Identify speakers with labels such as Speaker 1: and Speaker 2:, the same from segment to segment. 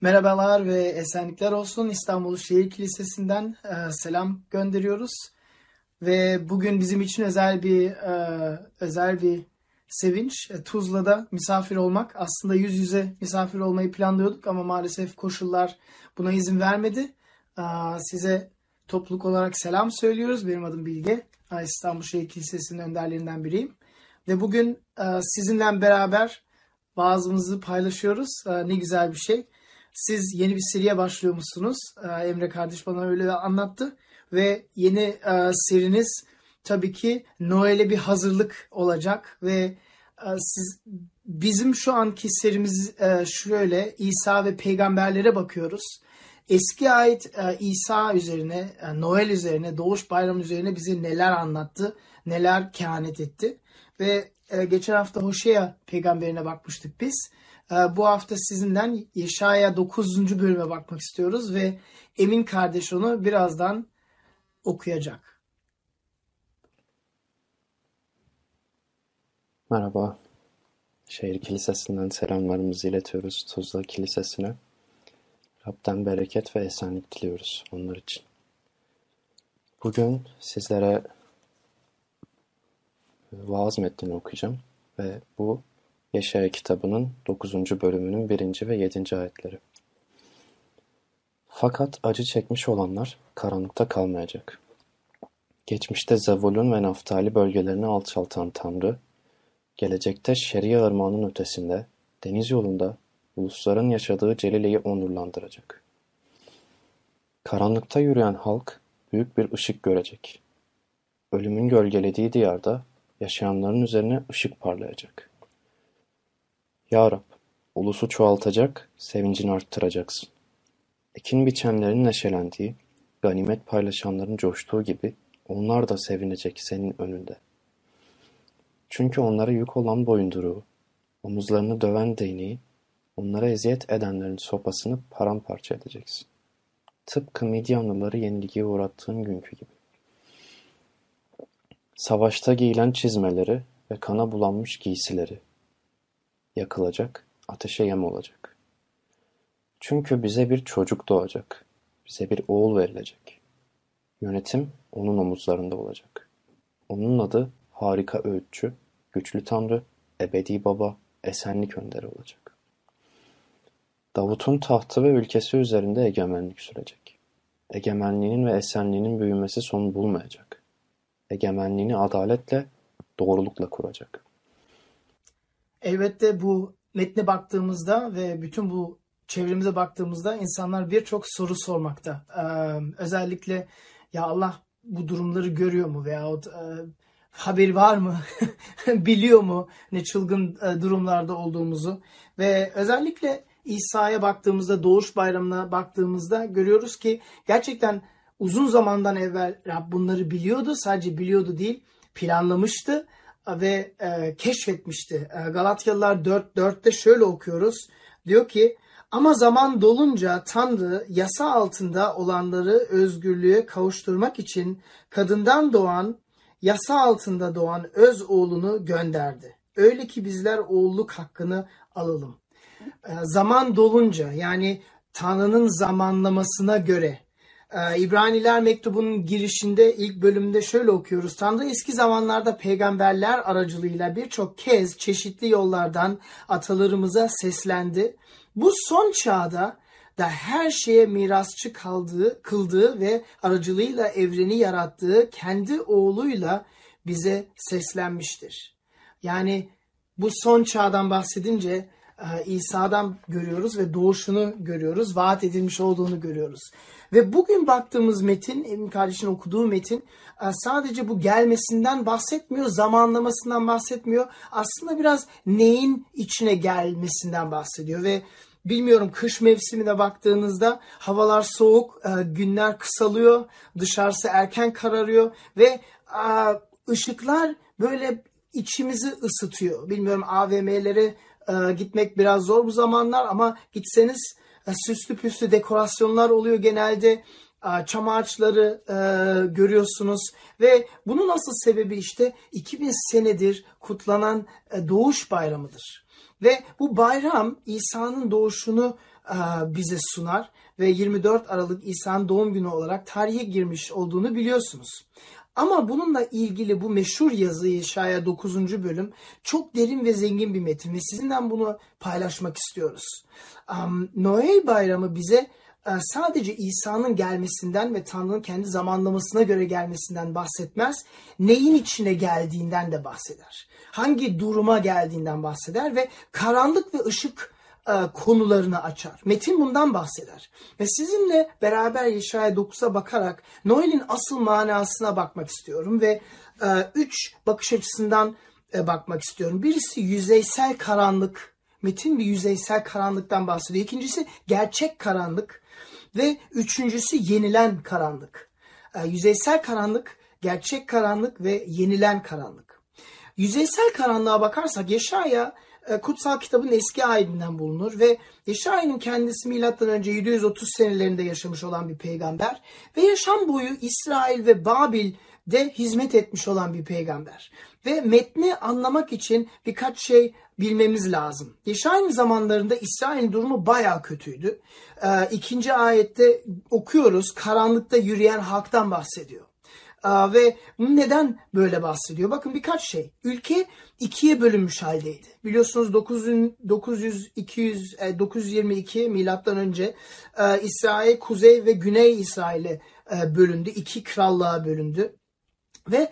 Speaker 1: Merhabalar ve esenlikler olsun. İstanbul Şehir Kilisesi'nden e, selam gönderiyoruz. Ve bugün bizim için özel bir e, özel bir sevinç. E, Tuzla'da misafir olmak. Aslında yüz yüze misafir olmayı planlıyorduk ama maalesef koşullar buna izin vermedi. E, size topluluk olarak selam söylüyoruz. Benim adım Bilge. E, İstanbul Şehir Kilisesi'nin önderlerinden biriyim. Ve bugün e, sizinle beraber vaazımızı paylaşıyoruz. E, ne güzel bir şey. Siz yeni bir seriye başlıyormuşsunuz. Ee, Emre kardeş bana öyle anlattı. Ve yeni e, seriniz tabii ki Noel'e bir hazırlık olacak. Ve e, siz bizim şu anki serimiz e, şöyle İsa ve peygamberlere bakıyoruz. Eski ait İsa üzerine, Noel üzerine, Doğuş Bayramı üzerine bize neler anlattı, neler kehanet etti. Ve geçen hafta Hoşea peygamberine bakmıştık biz. Ee, bu hafta sizinden Yeşaya 9. bölüme bakmak istiyoruz ve Emin kardeş onu birazdan okuyacak.
Speaker 2: Merhaba. Şehir Kilisesi'nden selamlarımızı iletiyoruz Tuzla Kilisesi'ne. Rab'den bereket ve esenlik diliyoruz onlar için. Bugün sizlere vaaz metnini okuyacağım ve bu Yeşaya kitabının dokuzuncu bölümünün birinci ve yedinci ayetleri. Fakat acı çekmiş olanlar karanlıkta kalmayacak. Geçmişte Zavulun ve Naftali bölgelerini alçaltan Tanrı, gelecekte Şeria ırmağının ötesinde, deniz yolunda, ulusların yaşadığı Celile'yi onurlandıracak. Karanlıkta yürüyen halk büyük bir ışık görecek. Ölümün gölgelediği diyarda yaşayanların üzerine ışık parlayacak. Ya Rab, ulusu çoğaltacak, sevincini arttıracaksın. Ekin biçenlerin neşelendiği, ganimet paylaşanların coştuğu gibi onlar da sevinecek senin önünde. Çünkü onlara yük olan boyunduruğu, omuzlarını döven değneği, onlara eziyet edenlerin sopasını paramparça edeceksin. Tıpkı Midyanlıları yenilgiye uğrattığın günkü gibi. Savaşta giyilen çizmeleri ve kana bulanmış giysileri, yakılacak, ateşe yem olacak. Çünkü bize bir çocuk doğacak, bize bir oğul verilecek. Yönetim onun omuzlarında olacak. Onun adı harika öğütçü, güçlü tanrı, ebedi baba, esenlik önderi olacak. Davut'un tahtı ve ülkesi üzerinde egemenlik sürecek. Egemenliğinin ve esenliğinin büyümesi son bulmayacak. Egemenliğini adaletle, doğrulukla kuracak.
Speaker 1: Elbette bu metne baktığımızda ve bütün bu çevremize baktığımızda insanlar birçok soru sormakta. Ee, özellikle ya Allah bu durumları görüyor mu veyahut e, haberi var mı? Biliyor mu ne çılgın e, durumlarda olduğumuzu? Ve özellikle İsa'ya baktığımızda, Doğuş Bayramı'na baktığımızda görüyoruz ki gerçekten uzun zamandan evvel Rab bunları biliyordu. Sadece biliyordu değil, planlamıştı ve e, keşfetmişti. E, Galatyalılar 4 4'te şöyle okuyoruz. Diyor ki ama zaman dolunca Tanrı yasa altında olanları özgürlüğe kavuşturmak için kadından doğan, yasa altında doğan öz oğlunu gönderdi. Öyle ki bizler oğulluk hakkını alalım. E, zaman dolunca yani Tanrı'nın zamanlamasına göre ee, İbraniler mektubunun girişinde ilk bölümde şöyle okuyoruz. Tanrı eski zamanlarda peygamberler aracılığıyla birçok kez çeşitli yollardan atalarımıza seslendi. Bu son çağda da her şeye mirasçı kaldığı, kıldığı ve aracılığıyla evreni yarattığı kendi oğluyla bize seslenmiştir. Yani bu son çağdan bahsedince e, İsa'dan görüyoruz ve doğuşunu görüyoruz. Vaat edilmiş olduğunu görüyoruz. Ve bugün baktığımız metin, Emin kardeşin okuduğu metin e, sadece bu gelmesinden bahsetmiyor, zamanlamasından bahsetmiyor. Aslında biraz neyin içine gelmesinden bahsediyor ve Bilmiyorum kış mevsimine baktığınızda havalar soğuk, e, günler kısalıyor, dışarısı erken kararıyor ve ışıklar böyle içimizi ısıtıyor. Bilmiyorum AVM'lere e, gitmek biraz zor bu zamanlar ama gitseniz e, süslü püslü dekorasyonlar oluyor genelde. E, çam ağaçları e, görüyorsunuz ve bunun asıl sebebi işte 2000 senedir kutlanan e, doğuş bayramıdır. Ve bu bayram İsa'nın doğuşunu bize sunar ve 24 Aralık İsa'nın doğum günü olarak tarihe girmiş olduğunu biliyorsunuz. Ama bununla ilgili bu meşhur yazı Yeşaya 9. bölüm çok derin ve zengin bir metin ve sizinle bunu paylaşmak istiyoruz. Um, Noel bayramı bize e, sadece İsa'nın gelmesinden ve Tanrı'nın kendi zamanlamasına göre gelmesinden bahsetmez. Neyin içine geldiğinden de bahseder. Hangi duruma geldiğinden bahseder ve karanlık ve ışık konularını açar. Metin bundan bahseder. Ve sizinle beraber Yeşaya 9'a bakarak Noel'in asıl manasına bakmak istiyorum ve e, üç bakış açısından bakmak istiyorum. Birisi yüzeysel karanlık. Metin bir yüzeysel karanlıktan bahsediyor. İkincisi gerçek karanlık. Ve üçüncüsü yenilen karanlık. E, yüzeysel karanlık, gerçek karanlık ve yenilen karanlık. Yüzeysel karanlığa bakarsak Yeşaya e, kutsal kitabın eski ayetinden bulunur ve Yeşaya'nın kendisi milattan önce 730 senelerinde yaşamış olan bir peygamber ve yaşam boyu İsrail ve Babil'de hizmet etmiş olan bir peygamber. Ve metni anlamak için birkaç şey bilmemiz lazım. Yeşaya'nın zamanlarında İsrail'in durumu baya kötüydü. Ee, ikinci ayette okuyoruz karanlıkta yürüyen halktan bahsediyor. Ve neden böyle bahsediyor? Bakın birkaç şey. Ülke ikiye bölünmüş haldeydi. Biliyorsunuz 900, 200, 922 milattan önce e, İsrail Kuzey ve Güney İsrail'e e, bölündü. İki krallığa bölündü. Ve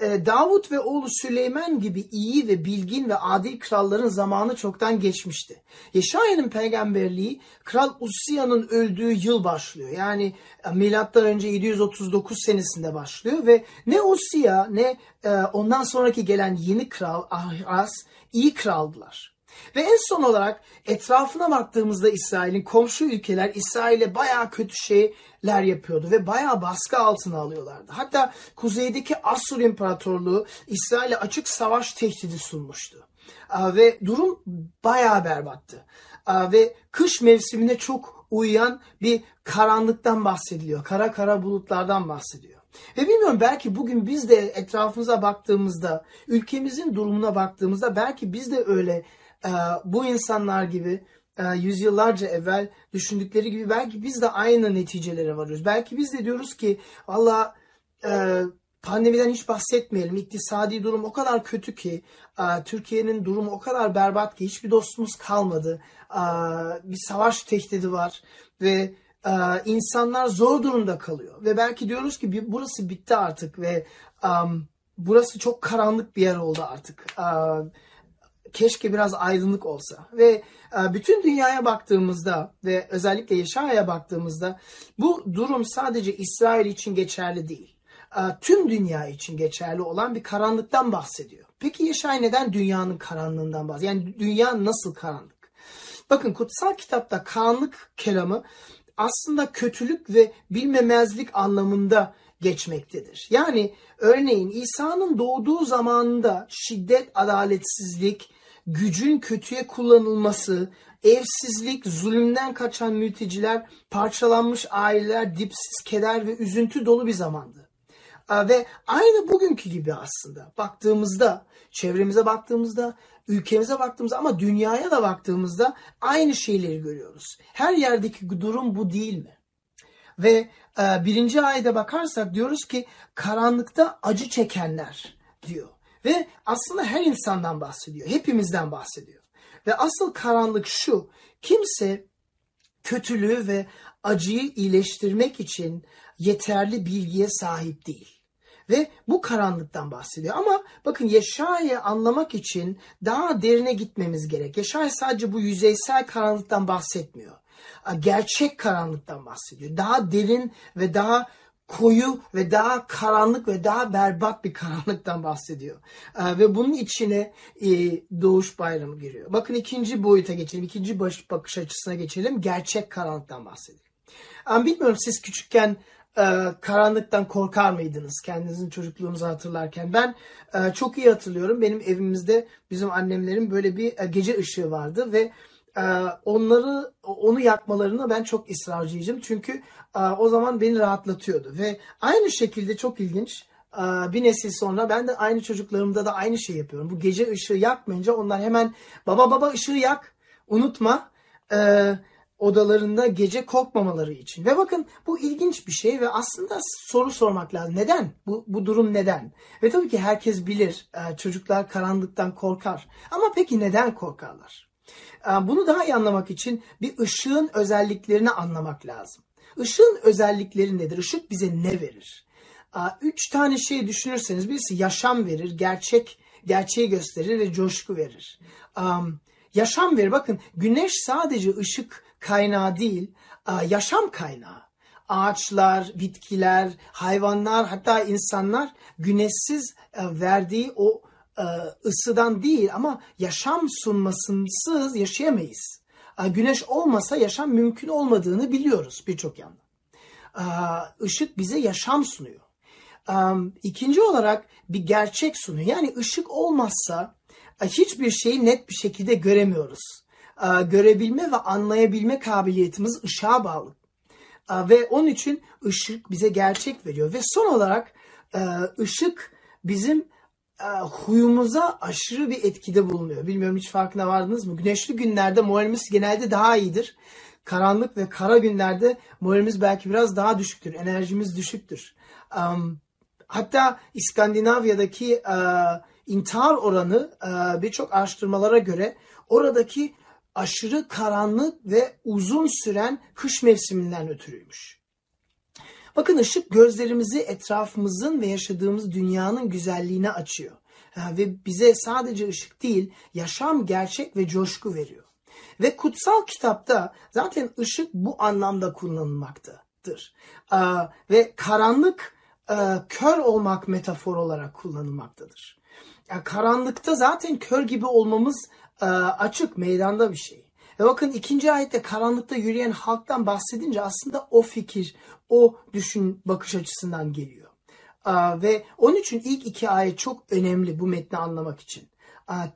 Speaker 1: e, Davut ve oğlu Süleyman gibi iyi ve bilgin ve adil kralların zamanı çoktan geçmişti. Yeşaya'nın peygamberliği Kral Usiya'nın öldüğü yıl başlıyor. Yani e, milattan önce 739 senesinde başlıyor ve ne Usiya ne e, ondan sonraki gelen yeni kral Ahaz iyi kraldılar. Ve en son olarak etrafına baktığımızda İsrail'in komşu ülkeler İsrail'e baya kötü şeyler yapıyordu ve baya baskı altına alıyorlardı. Hatta kuzeydeki Asur İmparatorluğu İsrail'e açık savaş tehdidi sunmuştu. Ve durum baya berbattı. Ve kış mevsimine çok uyan bir karanlıktan bahsediliyor. Kara kara bulutlardan bahsediyor. Ve bilmiyorum belki bugün biz de etrafımıza baktığımızda, ülkemizin durumuna baktığımızda belki biz de öyle bu insanlar gibi e, yüzyıllarca evvel düşündükleri gibi belki biz de aynı neticelere varıyoruz. Belki biz de diyoruz ki valla e, pandemiden hiç bahsetmeyelim. İktisadi durum o kadar kötü ki e, Türkiye'nin durumu o kadar berbat ki hiçbir dostumuz kalmadı. Bir savaş tehdidi var ve insanlar zor durumda kalıyor. Ve belki diyoruz ki burası bitti artık ve burası çok karanlık bir yer oldu artık. Uh, keşke biraz aydınlık olsa. Ve e, bütün dünyaya baktığımızda ve özellikle Yeşaya'ya baktığımızda bu durum sadece İsrail için geçerli değil. E, tüm dünya için geçerli olan bir karanlıktan bahsediyor. Peki Yeşaya neden dünyanın karanlığından bahsediyor? Yani dünya nasıl karanlık? Bakın kutsal kitapta karanlık kelamı aslında kötülük ve bilmemezlik anlamında geçmektedir. Yani örneğin İsa'nın doğduğu zamanında şiddet, adaletsizlik, gücün kötüye kullanılması, evsizlik, zulümden kaçan mülteciler, parçalanmış aileler, dipsiz keder ve üzüntü dolu bir zamandı. Ve aynı bugünkü gibi aslında baktığımızda, çevremize baktığımızda, ülkemize baktığımızda ama dünyaya da baktığımızda aynı şeyleri görüyoruz. Her yerdeki durum bu değil mi? Ve birinci ayda bakarsak diyoruz ki karanlıkta acı çekenler diyor. Ve aslında her insandan bahsediyor. Hepimizden bahsediyor. Ve asıl karanlık şu. Kimse kötülüğü ve acıyı iyileştirmek için yeterli bilgiye sahip değil. Ve bu karanlıktan bahsediyor. Ama bakın Yeşaya'yı anlamak için daha derine gitmemiz gerek. Yeşaya sadece bu yüzeysel karanlıktan bahsetmiyor. Gerçek karanlıktan bahsediyor. Daha derin ve daha koyu ve daha karanlık ve daha berbat bir karanlıktan bahsediyor. Ee, ve bunun içine e, doğuş bayramı giriyor. Bakın ikinci boyuta geçelim. ikinci baş, bakış açısına geçelim. Gerçek karanlıktan bahsedelim. Ama bilmiyorum siz küçükken e, karanlıktan korkar mıydınız kendinizin çocukluğunuzu hatırlarken? Ben e, çok iyi hatırlıyorum. Benim evimizde bizim annemlerin böyle bir e, gece ışığı vardı ve ee, onları onu yakmalarına ben çok ısrarcıyım. Çünkü e, o zaman beni rahatlatıyordu. Ve aynı şekilde çok ilginç e, bir nesil sonra ben de aynı çocuklarımda da aynı şey yapıyorum. Bu gece ışığı yakmayınca onlar hemen baba baba ışığı yak unutma. Ee, odalarında gece korkmamaları için. Ve bakın bu ilginç bir şey ve aslında soru sormak lazım. Neden? Bu, bu durum neden? Ve tabii ki herkes bilir e, çocuklar karanlıktan korkar. Ama peki neden korkarlar? E, bunu daha iyi anlamak için bir ışığın özelliklerini anlamak lazım. Işığın özellikleri nedir? Işık bize ne verir? E, üç tane şey düşünürseniz birisi yaşam verir, gerçek gerçeği gösterir ve coşku verir. Um, yaşam verir. Bakın güneş sadece ışık kaynağı değil, yaşam kaynağı. Ağaçlar, bitkiler, hayvanlar hatta insanlar güneşsiz e, verdiği o e, ısıdan değil ama yaşam sunmasınsız yaşayamayız. Güneş olmasa yaşam mümkün olmadığını biliyoruz birçok yandan. Işık bize yaşam sunuyor. İkinci olarak bir gerçek sunuyor. Yani ışık olmazsa hiçbir şeyi net bir şekilde göremiyoruz. Görebilme ve anlayabilme kabiliyetimiz ışığa bağlı. Ve onun için ışık bize gerçek veriyor. Ve son olarak ışık bizim huyumuza aşırı bir etkide bulunuyor. Bilmiyorum hiç farkına vardınız mı? Güneşli günlerde moralimiz genelde daha iyidir. Karanlık ve kara günlerde moralimiz belki biraz daha düşüktür. Enerjimiz düşüktür. Hatta İskandinavya'daki intihar oranı e, birçok araştırmalara göre oradaki aşırı karanlık ve uzun süren kış mevsiminden ötürüymüş. Bakın ışık gözlerimizi etrafımızın ve yaşadığımız dünyanın güzelliğine açıyor. Ve bize sadece ışık değil, yaşam, gerçek ve coşku veriyor. Ve kutsal kitapta zaten ışık bu anlamda kullanılmaktadır. Ve karanlık kör olmak metafor olarak kullanılmaktadır. Yani karanlıkta zaten kör gibi olmamız açık, meydanda bir şey. Ve bakın ikinci ayette karanlıkta yürüyen halktan bahsedince aslında o fikir, o düşün bakış açısından geliyor. Ve onun için ilk iki ayet çok önemli bu metni anlamak için.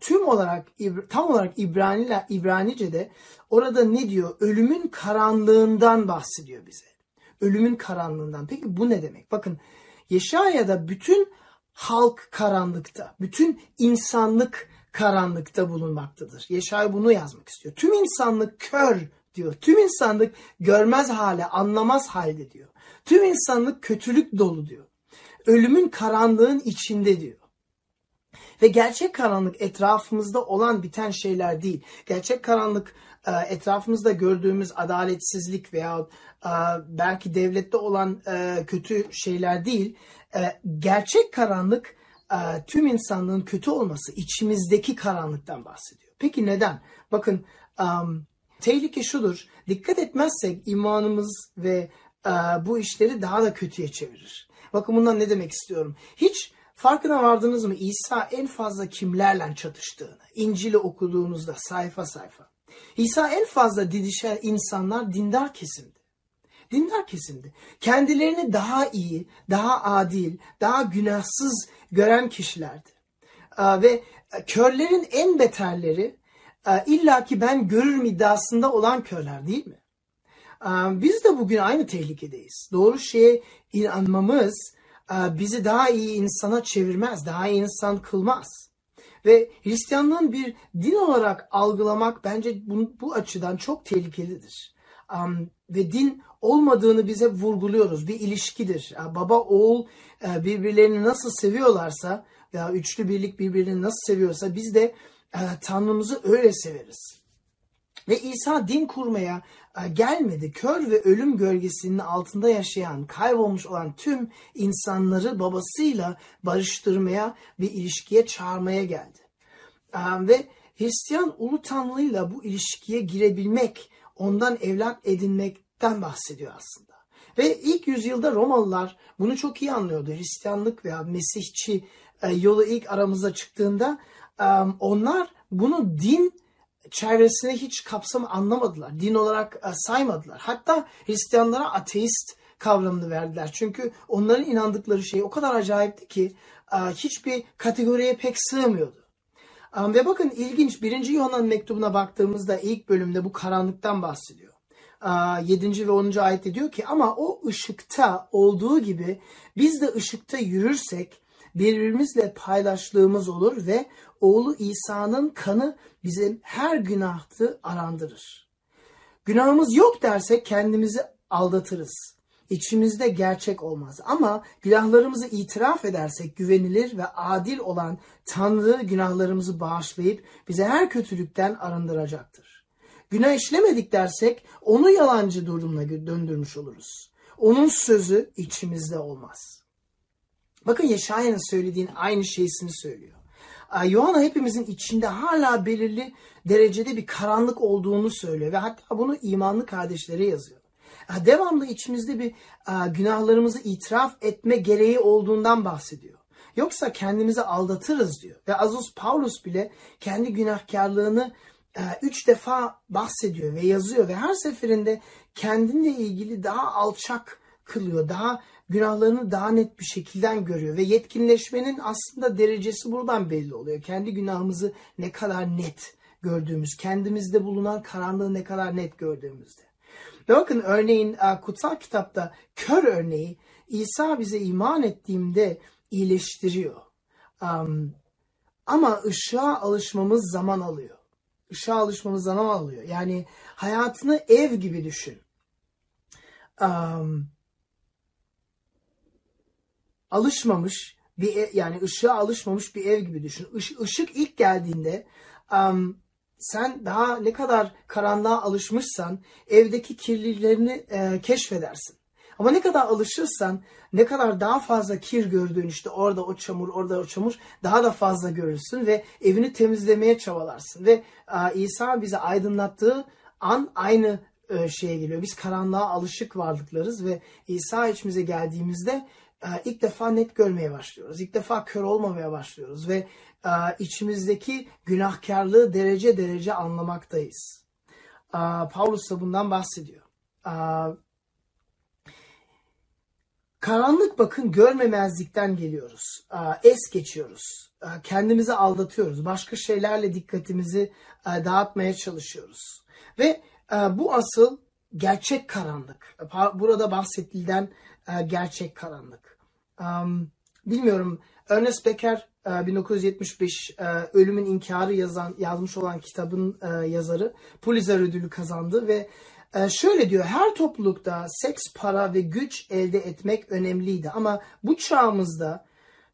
Speaker 1: Tüm olarak, tam olarak İbraniler, İbranice'de orada ne diyor? Ölümün karanlığından bahsediyor bize. Ölümün karanlığından. Peki bu ne demek? Bakın Yeşaya'da bütün halk karanlıkta, bütün insanlık karanlıkta bulunmaktadır. Yeşay bunu yazmak istiyor. Tüm insanlık kör diyor. Tüm insanlık görmez hale, anlamaz halde diyor. Tüm insanlık kötülük dolu diyor. Ölümün karanlığın içinde diyor. Ve gerçek karanlık etrafımızda olan biten şeyler değil. Gerçek karanlık e, etrafımızda gördüğümüz adaletsizlik veya e, belki devlette olan e, kötü şeyler değil. Gerçek karanlık tüm insanlığın kötü olması, içimizdeki karanlıktan bahsediyor. Peki neden? Bakın tehlike şudur. Dikkat etmezsek imanımız ve bu işleri daha da kötüye çevirir. Bakın bundan ne demek istiyorum? Hiç farkına vardınız mı İsa en fazla kimlerle çatıştığını? İncil'i okuduğunuzda sayfa sayfa. İsa en fazla didişen insanlar dindar kesimdi. Dindar kesimdi. Kendilerini daha iyi, daha adil, daha günahsız gören kişilerdi. Ve körlerin en beterleri illaki ben görürüm iddiasında olan körler değil mi? Biz de bugün aynı tehlikedeyiz. Doğru şeye inanmamız bizi daha iyi insana çevirmez, daha iyi insan kılmaz. Ve Hristiyanlığın bir din olarak algılamak bence bu, bu açıdan çok tehlikelidir. Ve din olmadığını bize vurguluyoruz. Bir ilişkidir. Baba, oğul e, birbirlerini nasıl seviyorlarsa veya üçlü birlik birbirini nasıl seviyorsa biz de e, Tanrımızı öyle severiz. Ve İsa din kurmaya e, gelmedi. Kör ve ölüm gölgesinin altında yaşayan, kaybolmuş olan tüm insanları babasıyla barıştırmaya ve ilişkiye çağırmaya geldi. Ve Hristiyan ulu tanrıyla bu ilişkiye girebilmek, ondan evlat edinmekten bahsediyor aslında. Ve ilk yüzyılda Romalılar bunu çok iyi anlıyordu. Hristiyanlık veya Mesihçi e, yolu ilk aramıza çıktığında onlar bunu din çevresine hiç kapsamı anlamadılar. Din olarak e, saymadılar. Hatta Hristiyanlara ateist kavramını verdiler. Çünkü onların inandıkları şey o kadar acayipti ki e, hiçbir kategoriye pek sığmıyordu. E, ve bakın ilginç 1. Yuhanna mektubuna baktığımızda ilk bölümde bu karanlıktan bahsediyor. 7. ve 10. ayette diyor ki ama o ışıkta olduğu gibi biz de ışıkta yürürsek birbirimizle paylaştığımız olur ve oğlu İsa'nın kanı bizim her günahtı arandırır. Günahımız yok dersek kendimizi aldatırız. İçimizde gerçek olmaz. Ama günahlarımızı itiraf edersek güvenilir ve adil olan Tanrı günahlarımızı bağışlayıp bize her kötülükten arındıracaktır. Günah işlemedik dersek onu yalancı durumuna döndürmüş oluruz. Onun sözü içimizde olmaz. Bakın Yeşaya'nın söylediğin aynı şeysini söylüyor. Yohana hepimizin içinde hala belirli derecede bir karanlık olduğunu söylüyor ve hatta bunu imanlı kardeşlere yazıyor. Devamlı içimizde bir günahlarımızı itiraf etme gereği olduğundan bahsediyor. Yoksa kendimizi aldatırız diyor. Ve Azus Paulus bile kendi günahkarlığını üç defa bahsediyor ve yazıyor ve her seferinde kendinle ilgili daha alçak kılıyor. Daha günahlarını daha net bir şekilde görüyor ve yetkinleşmenin aslında derecesi buradan belli oluyor. Kendi günahımızı ne kadar net gördüğümüz, kendimizde bulunan karanlığı ne kadar net gördüğümüzde. Ve bakın örneğin kutsal kitapta kör örneği İsa bize iman ettiğimde iyileştiriyor. Ama ışığa alışmamız zaman alıyor. Işığa alışmamız zaman alıyor. Yani hayatını ev gibi düşün. Um, alışmamış bir ev, yani ışığa alışmamış bir ev gibi düşün. Iş, ışık ilk geldiğinde um, sen daha ne kadar karanlığa alışmışsan evdeki kirliliklerini e, keşfedersin. Ama ne kadar alışırsan ne kadar daha fazla kir gördüğün işte orada o çamur orada o çamur daha da fazla görürsün ve evini temizlemeye çabalarsın. Ve e, İsa bize aydınlattığı an aynı e, şeye geliyor. Biz karanlığa alışık varlıklarız ve İsa içimize geldiğimizde e, ilk defa net görmeye başlıyoruz. İlk defa kör olmamaya başlıyoruz ve e, içimizdeki günahkarlığı derece derece anlamaktayız. E, Paulus da bundan bahsediyor. Karanlık bakın görmemezlikten geliyoruz. Es geçiyoruz. Kendimizi aldatıyoruz. Başka şeylerle dikkatimizi dağıtmaya çalışıyoruz. Ve bu asıl gerçek karanlık. Burada bahsedilen gerçek karanlık. Bilmiyorum Ernest Becker 1975 e, Ölümün İnkarı yazan yazmış olan kitabın yazarı Pulitzer ödülü kazandı ve şöyle diyor her toplulukta seks, para ve güç elde etmek önemliydi ama bu çağımızda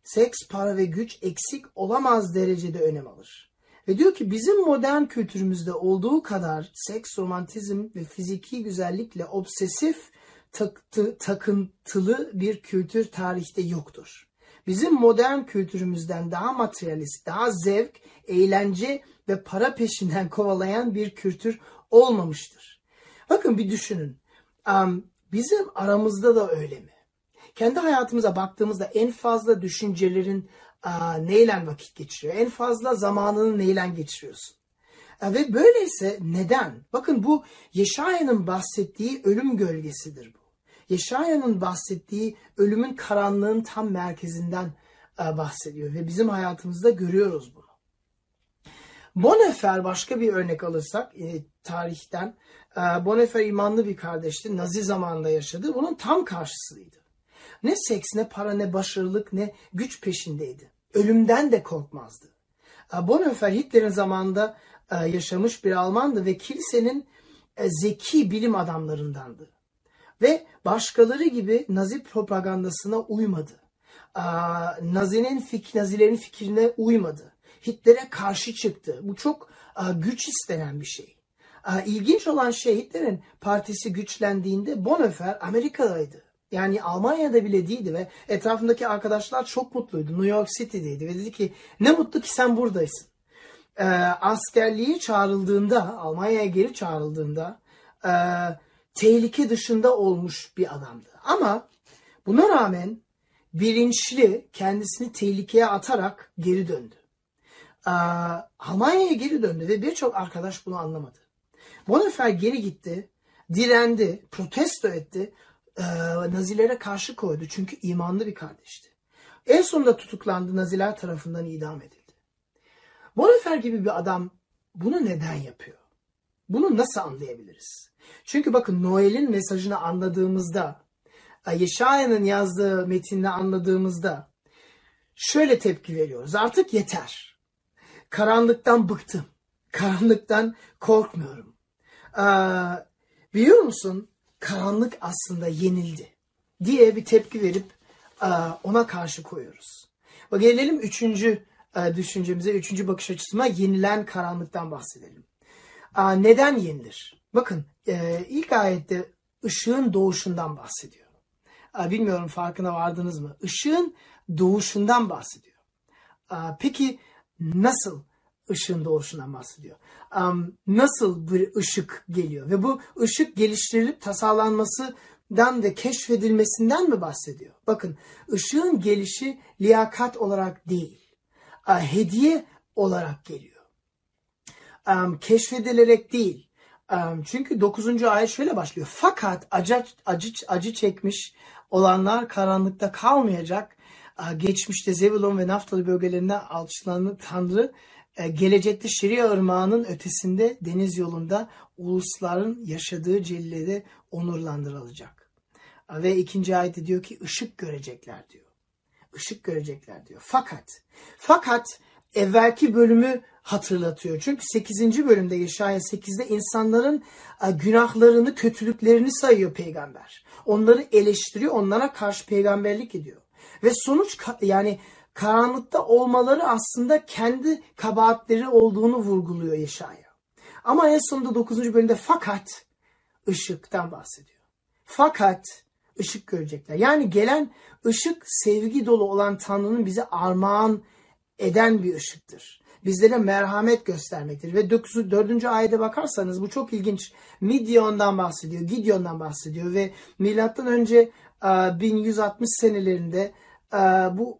Speaker 1: seks, para ve güç eksik olamaz derecede önem alır. Ve diyor ki bizim modern kültürümüzde olduğu kadar seks, romantizm ve fiziki güzellikle obsesif taktı, takıntılı bir kültür tarihte yoktur. Bizim modern kültürümüzden daha materyalist, daha zevk, eğlence ve para peşinden kovalayan bir kültür olmamıştır. Bakın bir düşünün. Bizim aramızda da öyle mi? Kendi hayatımıza baktığımızda en fazla düşüncelerin neyle vakit geçiriyor? En fazla zamanını neyle geçiriyorsun? Ve böyleyse neden? Bakın bu Yeşaya'nın bahsettiği ölüm gölgesidir bu. Yeşaya'nın bahsettiği ölümün karanlığın tam merkezinden e, bahsediyor ve bizim hayatımızda görüyoruz bunu. Bonhoeffer başka bir örnek alırsak e, tarihten e, Bonhoeffer imanlı bir kardeşti. Nazi zamanında yaşadı. Bunun tam karşısıydı. Ne seks ne para ne başarılık ne güç peşindeydi. Ölümden de korkmazdı. E, Bonhoeffer Hitler'in zamanında e, yaşamış bir Almandı ve kilisenin zeki bilim adamlarındandı. Ve başkaları gibi Nazi propagandasına uymadı. Nazi'nin fik, Nazilerin fikrine uymadı. Hitler'e karşı çıktı. Bu çok güç istenen bir şey. İlginç olan şey Hitler'in partisi güçlendiğinde Bonhoeffer Amerika'daydı. Yani Almanya'da bile değildi ve etrafındaki arkadaşlar çok mutluydu. New York City'deydi ve dedi ki ne mutlu ki sen buradaysın. Ee, askerliği çağrıldığında, Almanya'ya geri çağrıldığında e, tehlike dışında olmuş bir adamdı. Ama buna rağmen bilinçli kendisini tehlikeye atarak geri döndü. Ee, Almanya'ya geri döndü ve birçok arkadaş bunu anlamadı. Bonhoeffer geri gitti, direndi, protesto etti, e, Nazilere karşı koydu çünkü imanlı bir kardeşti. En sonunda tutuklandı, Naziler tarafından idam edildi. Bonhoeffer gibi bir adam bunu neden yapıyor? Bunu nasıl anlayabiliriz? Çünkü bakın Noel'in mesajını anladığımızda, Yeşaya'nın yazdığı metnini anladığımızda şöyle tepki veriyoruz. Artık yeter. Karanlıktan bıktım. Karanlıktan korkmuyorum. Biliyor musun karanlık aslında yenildi diye bir tepki verip ona karşı koyuyoruz. Ve gelelim üçüncü düşüncemize, üçüncü bakış açısına yenilen karanlıktan bahsedelim. Neden yenilir? Bakın ilk ayette ışığın doğuşundan bahsediyor. Bilmiyorum farkına vardınız mı? Işığın doğuşundan bahsediyor. Peki nasıl ışığın doğuşundan bahsediyor? E, nasıl bir ışık geliyor? Ve bu ışık geliştirilip tasarlanmasından ve keşfedilmesinden mi bahsediyor? Bakın ışığın gelişi liyakat olarak değil, e, hediye olarak geliyor. E, keşfedilerek değil. E, çünkü 9. ayet şöyle başlıyor. Fakat acı, acı, acı çekmiş olanlar karanlıkta kalmayacak. Geçmişte Zebulon ve Naftali bölgelerinde alçılanan Tanrı gelecekte Şeria Irmağı'nın ötesinde deniz yolunda ulusların yaşadığı cellede onurlandırılacak. E, ve ikinci ayette diyor ki ışık görecekler diyor. Işık görecekler diyor. Fakat, fakat evvelki bölümü hatırlatıyor. Çünkü 8. bölümde Yaşaya 8'de insanların e, günahlarını, kötülüklerini sayıyor peygamber. Onları eleştiriyor, onlara karşı peygamberlik ediyor. Ve sonuç yani karanlıkta olmaları aslında kendi kabahatleri olduğunu vurguluyor Yaşaya. Ama en sonunda 9. bölümde fakat ışıktan bahsediyor. Fakat ışık görecekler. Yani gelen ışık sevgi dolu olan Tanrı'nın bize armağan eden bir ışıktır. Bizlere merhamet göstermektir. Ve 4. ayete bakarsanız bu çok ilginç. Midyon'dan bahsediyor, Gideon'dan bahsediyor ve milattan önce 1160 senelerinde bu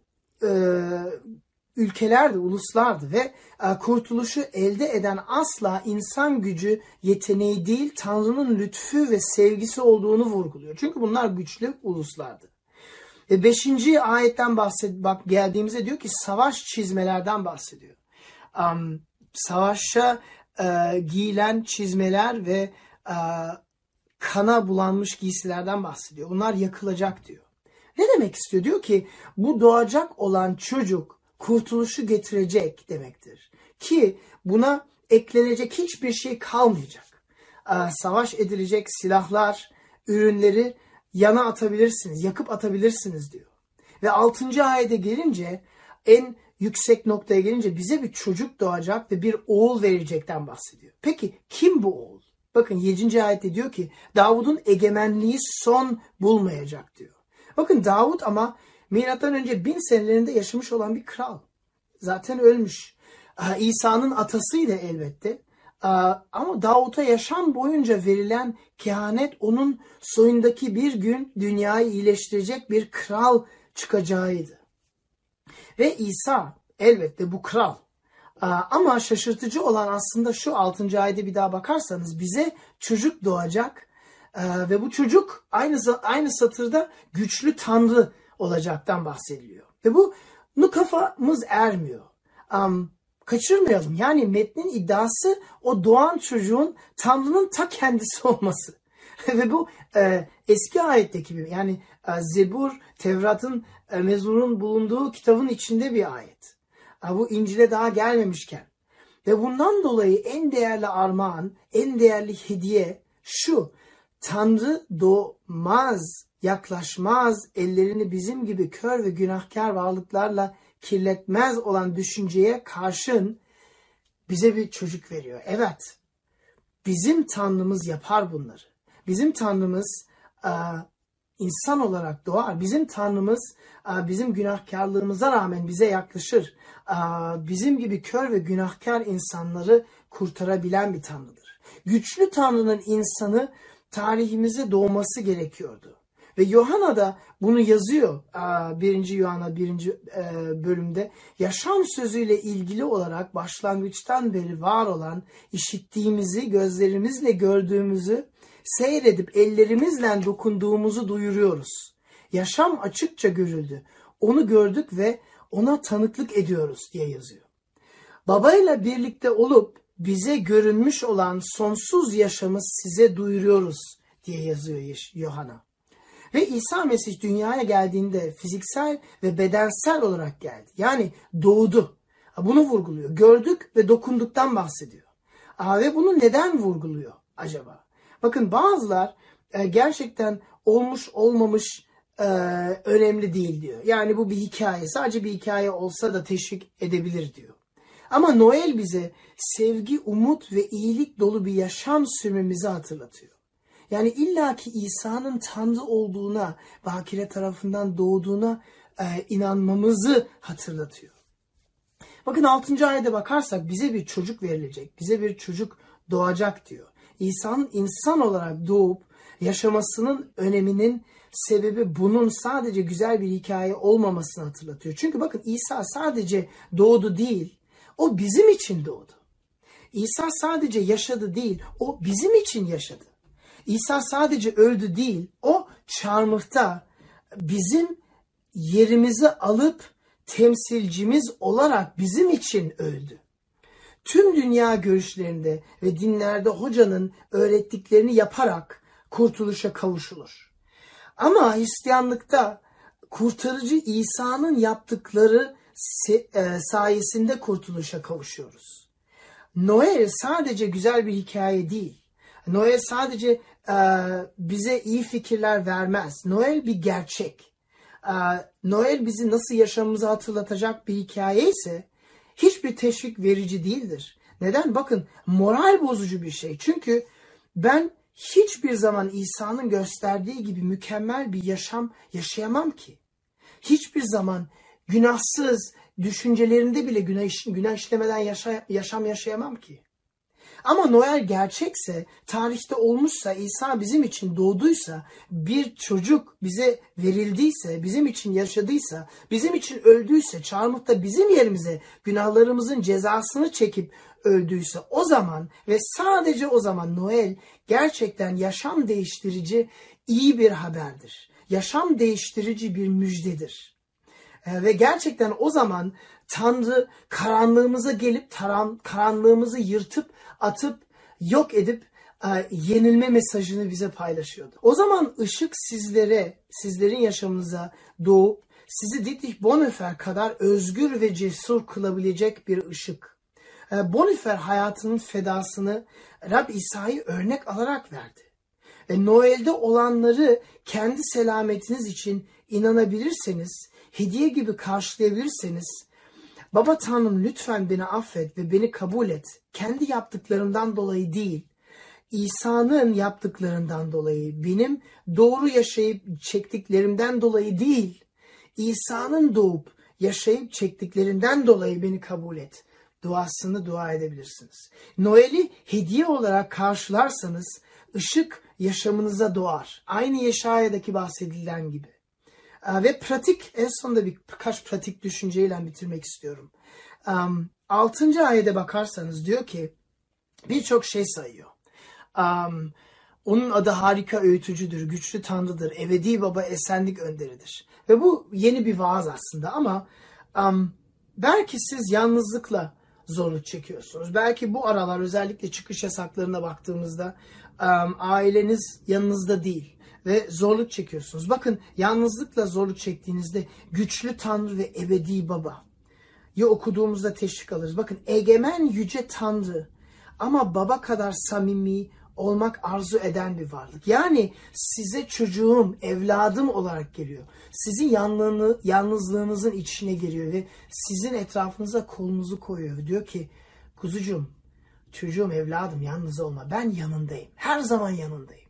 Speaker 1: ülkelerdi, uluslardı ve kurtuluşu elde eden asla insan gücü yeteneği değil Tanrı'nın lütfu ve sevgisi olduğunu vurguluyor. Çünkü bunlar güçlü uluslardı. Ve beşinci ayetten bahsed bak geldiğimizde diyor ki savaş çizmelerden bahsediyor. Um, savaşa e, giyilen çizmeler ve e, kana bulanmış giysilerden bahsediyor. Bunlar yakılacak diyor. Ne demek istiyor? Diyor ki bu doğacak olan çocuk kurtuluşu getirecek demektir. Ki buna eklenecek hiçbir şey kalmayacak. Ee, savaş edilecek silahlar, ürünleri yana atabilirsiniz, yakıp atabilirsiniz diyor. Ve 6. ayete gelince en yüksek noktaya gelince bize bir çocuk doğacak ve bir oğul verecekten bahsediyor. Peki kim bu oğul? Bakın 7. ayette diyor ki Davud'un egemenliği son bulmayacak diyor. Bakın Davud ama milattan önce bin senelerinde yaşamış olan bir kral. Zaten ölmüş. İsa'nın atasıydı elbette. Ama Davut'a yaşam boyunca verilen kehanet onun soyundaki bir gün dünyayı iyileştirecek bir kral çıkacağıydı. Ve İsa elbette bu kral. Ama şaşırtıcı olan aslında şu 6. ayda bir daha bakarsanız bize çocuk doğacak ve bu çocuk aynı aynı satırda güçlü tanrı olacaktan bahsediliyor. Ve bu nu kafamız ermiyor. Um, kaçırmayalım. Yani metnin iddiası o doğan çocuğun Tanrı'nın ta kendisi olması. Ve bu e, eski ayetteki gibi yani e, Zebur, Tevrat'ın, e, Mezmur'un bulunduğu kitabın içinde bir ayet. E, bu İncil'e daha gelmemişken. Ve bundan dolayı en değerli armağan, en değerli hediye şu. Tanrı doğmaz, yaklaşmaz, ellerini bizim gibi kör ve günahkar varlıklarla kirletmez olan düşünceye karşın bize bir çocuk veriyor. Evet, bizim Tanrımız yapar bunları. Bizim Tanrımız e, insan olarak doğar. Bizim Tanrımız e, bizim günahkarlığımıza rağmen bize yaklaşır. E, bizim gibi kör ve günahkar insanları kurtarabilen bir Tanrıdır. Güçlü Tanrı'nın insanı tarihimize doğması gerekiyordu. Ve Yohana da bunu yazıyor birinci Yohana birinci e, bölümde. Yaşam sözüyle ilgili olarak başlangıçtan beri var olan işittiğimizi, gözlerimizle gördüğümüzü, seyredip ellerimizle dokunduğumuzu duyuruyoruz. Yaşam açıkça görüldü. Onu gördük ve ona tanıklık ediyoruz diye yazıyor. Babayla birlikte olup bize görünmüş olan sonsuz yaşamı size duyuruyoruz diye yazıyor Yohana. Ve İsa Mesih dünyaya geldiğinde fiziksel ve bedensel olarak geldi. Yani doğdu. Bunu vurguluyor. Gördük ve dokunduktan bahsediyor. Ve bunu neden vurguluyor acaba? Bakın bazılar e, gerçekten olmuş olmamış e, önemli değil diyor. Yani bu bir hikaye. Sadece bir hikaye olsa da teşvik edebilir diyor. Ama Noel bize sevgi, umut ve iyilik dolu bir yaşam sürmemizi hatırlatıyor. Yani illaki İsa'nın Tanrı olduğuna, bakire tarafından doğduğuna e, inanmamızı hatırlatıyor. Bakın 6. ayete bakarsak bize bir çocuk verilecek, bize bir çocuk doğacak diyor. İsa'nın insan olarak doğup yaşamasının öneminin sebebi bunun sadece güzel bir hikaye olmamasını hatırlatıyor. Çünkü bakın İsa sadece doğdu değil, o bizim için doğdu. İsa sadece yaşadı değil, o bizim için yaşadı. İsa sadece öldü değil, o çarmıhta bizim yerimizi alıp temsilcimiz olarak bizim için öldü. Tüm dünya görüşlerinde ve dinlerde hocanın öğrettiklerini yaparak kurtuluşa kavuşulur. Ama Hristiyanlıkta kurtarıcı İsa'nın yaptıkları sayesinde kurtuluşa kavuşuyoruz. Noel sadece güzel bir hikaye değil. Noel sadece e, bize iyi fikirler vermez. Noel bir gerçek. E, Noel bizi nasıl yaşamımızı hatırlatacak bir hikaye ise hiçbir teşvik verici değildir. Neden? Bakın moral bozucu bir şey. Çünkü ben hiçbir zaman İsa'nın gösterdiği gibi mükemmel bir yaşam yaşayamam ki. Hiçbir zaman günahsız düşüncelerimde bile günah, günah işlemeden yaşa, yaşam yaşayamam ki. Ama Noel gerçekse, tarihte olmuşsa, İsa bizim için doğduysa, bir çocuk bize verildiyse, bizim için yaşadıysa, bizim için öldüyse, çarmıhta bizim yerimize günahlarımızın cezasını çekip öldüyse o zaman ve sadece o zaman Noel gerçekten yaşam değiştirici iyi bir haberdir. Yaşam değiştirici bir müjdedir. Ee, ve gerçekten o zaman Tanrı karanlığımıza gelip taran, karanlığımızı yırtıp atıp yok edip e, yenilme mesajını bize paylaşıyordu. O zaman ışık sizlere, sizlerin yaşamınıza doğup sizi Dietrich Bonhoeffer kadar özgür ve cesur kılabilecek bir ışık. E, Bonhoeffer hayatının fedasını Rab İsa'yı örnek alarak verdi. Ve Noel'de olanları kendi selametiniz için inanabilirseniz, hediye gibi karşılayabilirseniz Baba Tanrım lütfen beni affet ve beni kabul et. Kendi yaptıklarımdan dolayı değil, İsa'nın yaptıklarından dolayı, benim doğru yaşayıp çektiklerimden dolayı değil, İsa'nın doğup yaşayıp çektiklerinden dolayı beni kabul et. Duasını dua edebilirsiniz. Noel'i hediye olarak karşılarsanız ışık yaşamınıza doğar. Aynı Yeşaya'daki bahsedilen gibi. Ee, ve pratik, en sonunda birkaç pratik düşünceyle bitirmek istiyorum. Um, 6. ayete bakarsanız diyor ki birçok şey sayıyor. Um, onun adı harika öğütücüdür, güçlü tanrıdır, ebedi baba esenlik önderidir. Ve bu yeni bir vaaz aslında ama um, belki siz yalnızlıkla zorluk çekiyorsunuz. Belki bu aralar özellikle çıkış yasaklarına baktığımızda um, aileniz yanınızda değil ve zorluk çekiyorsunuz. Bakın yalnızlıkla zorluk çektiğinizde güçlü Tanrı ve ebedi baba ya okuduğumuzda teşvik alırız. Bakın egemen yüce Tanrı ama baba kadar samimi olmak arzu eden bir varlık. Yani size çocuğum, evladım olarak geliyor. Sizin yanlığını, yalnızlığınızın içine giriyor ve sizin etrafınıza kolunuzu koyuyor. Diyor ki kuzucuğum, çocuğum, evladım yalnız olma. Ben yanındayım. Her zaman yanındayım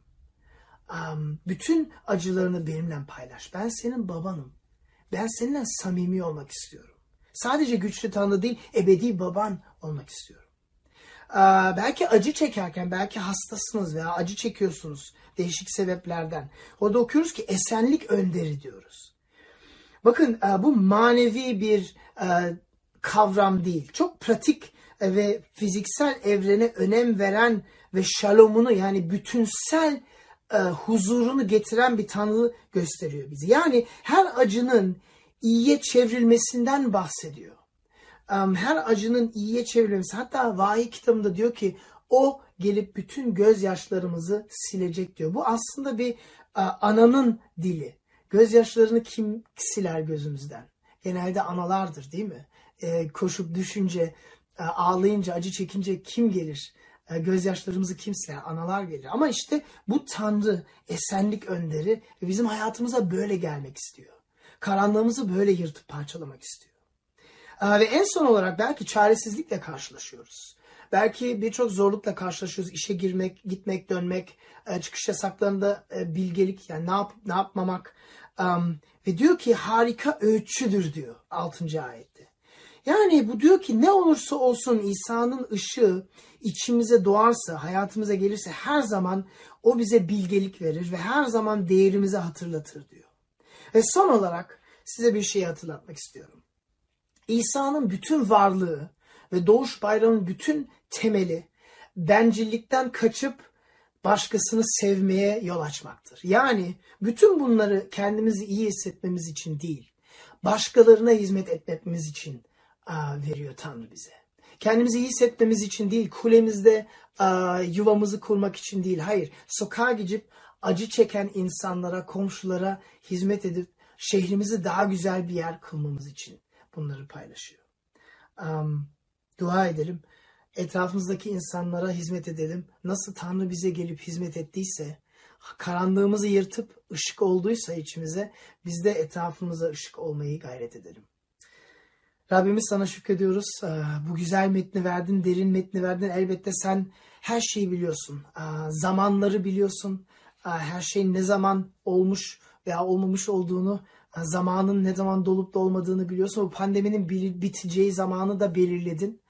Speaker 1: bütün acılarını benimle paylaş. Ben senin babanım. Ben seninle samimi olmak istiyorum. Sadece güçlü Tanrı değil, ebedi baban olmak istiyorum. Belki acı çekerken, belki hastasınız veya acı çekiyorsunuz değişik sebeplerden. Orada okuyoruz ki esenlik önderi diyoruz. Bakın bu manevi bir kavram değil. Çok pratik ve fiziksel evrene önem veren ve şalomunu yani bütünsel e, huzurunu getiren bir tanrı gösteriyor bizi. Yani her acının iyiye çevrilmesinden bahsediyor. Um, her acının iyiye çevrilmesi. Hatta vahiy kitabında diyor ki o gelip bütün gözyaşlarımızı silecek diyor. Bu aslında bir uh, ananın dili. Gözyaşlarını kim siler gözümüzden? Genelde analardır değil mi? E, koşup düşünce, e, ağlayınca, acı çekince kim gelir? E, gözyaşlarımızı kimse, analar gelir. Ama işte bu Tanrı, esenlik önderi bizim hayatımıza böyle gelmek istiyor. Karanlığımızı böyle yırtıp parçalamak istiyor. E, ve en son olarak belki çaresizlikle karşılaşıyoruz. Belki birçok zorlukla karşılaşıyoruz. İşe girmek, gitmek, dönmek, e, çıkış yasaklarında bilgelik, yani ne yap ne yapmamak. Ve diyor ki harika öğütçüdür diyor 6. ayette. Yani bu diyor ki ne olursa olsun İsa'nın ışığı içimize doğarsa, hayatımıza gelirse her zaman o bize bilgelik verir ve her zaman değerimizi hatırlatır diyor. Ve son olarak size bir şey hatırlatmak istiyorum. İsa'nın bütün varlığı ve doğuş bayramının bütün temeli bencillikten kaçıp başkasını sevmeye yol açmaktır. Yani bütün bunları kendimizi iyi hissetmemiz için değil, başkalarına hizmet etmemiz için veriyor Tanrı bize. Kendimizi iyi hissetmemiz için değil, kulemizde yuvamızı kurmak için değil. Hayır, sokağa gidip acı çeken insanlara, komşulara hizmet edip şehrimizi daha güzel bir yer kılmamız için bunları paylaşıyor. Dua edelim. Etrafımızdaki insanlara hizmet edelim. Nasıl Tanrı bize gelip hizmet ettiyse, karanlığımızı yırtıp ışık olduysa içimize, biz de etrafımıza ışık olmayı gayret edelim. Rabbimiz sana şükrediyoruz. Bu güzel metni verdin, derin metni verdin. Elbette sen her şeyi biliyorsun. Zamanları biliyorsun. Her şeyin ne zaman olmuş veya olmamış olduğunu, zamanın ne zaman dolup dolmadığını biliyorsun. Bu pandeminin biteceği zamanı da belirledin.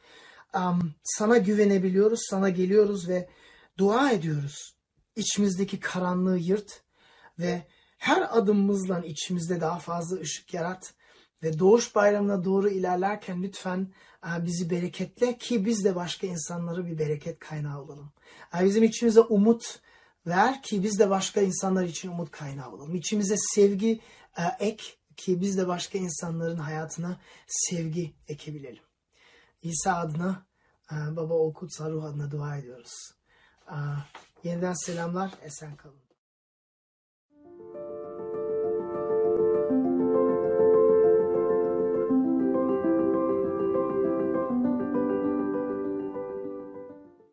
Speaker 1: Sana güvenebiliyoruz, sana geliyoruz ve dua ediyoruz. İçimizdeki karanlığı yırt ve her adımımızla içimizde daha fazla ışık yarat ve doğuş bayramına doğru ilerlerken lütfen bizi bereketle ki biz de başka insanlara bir bereket kaynağı olalım. Bizim içimize umut ver ki biz de başka insanlar için umut kaynağı olalım. İçimize sevgi ek ki biz de başka insanların hayatına sevgi ekebilelim. İsa adına, Baba Oğul Kutsal Ruh adına dua ediyoruz. Yeniden selamlar, esen kalın.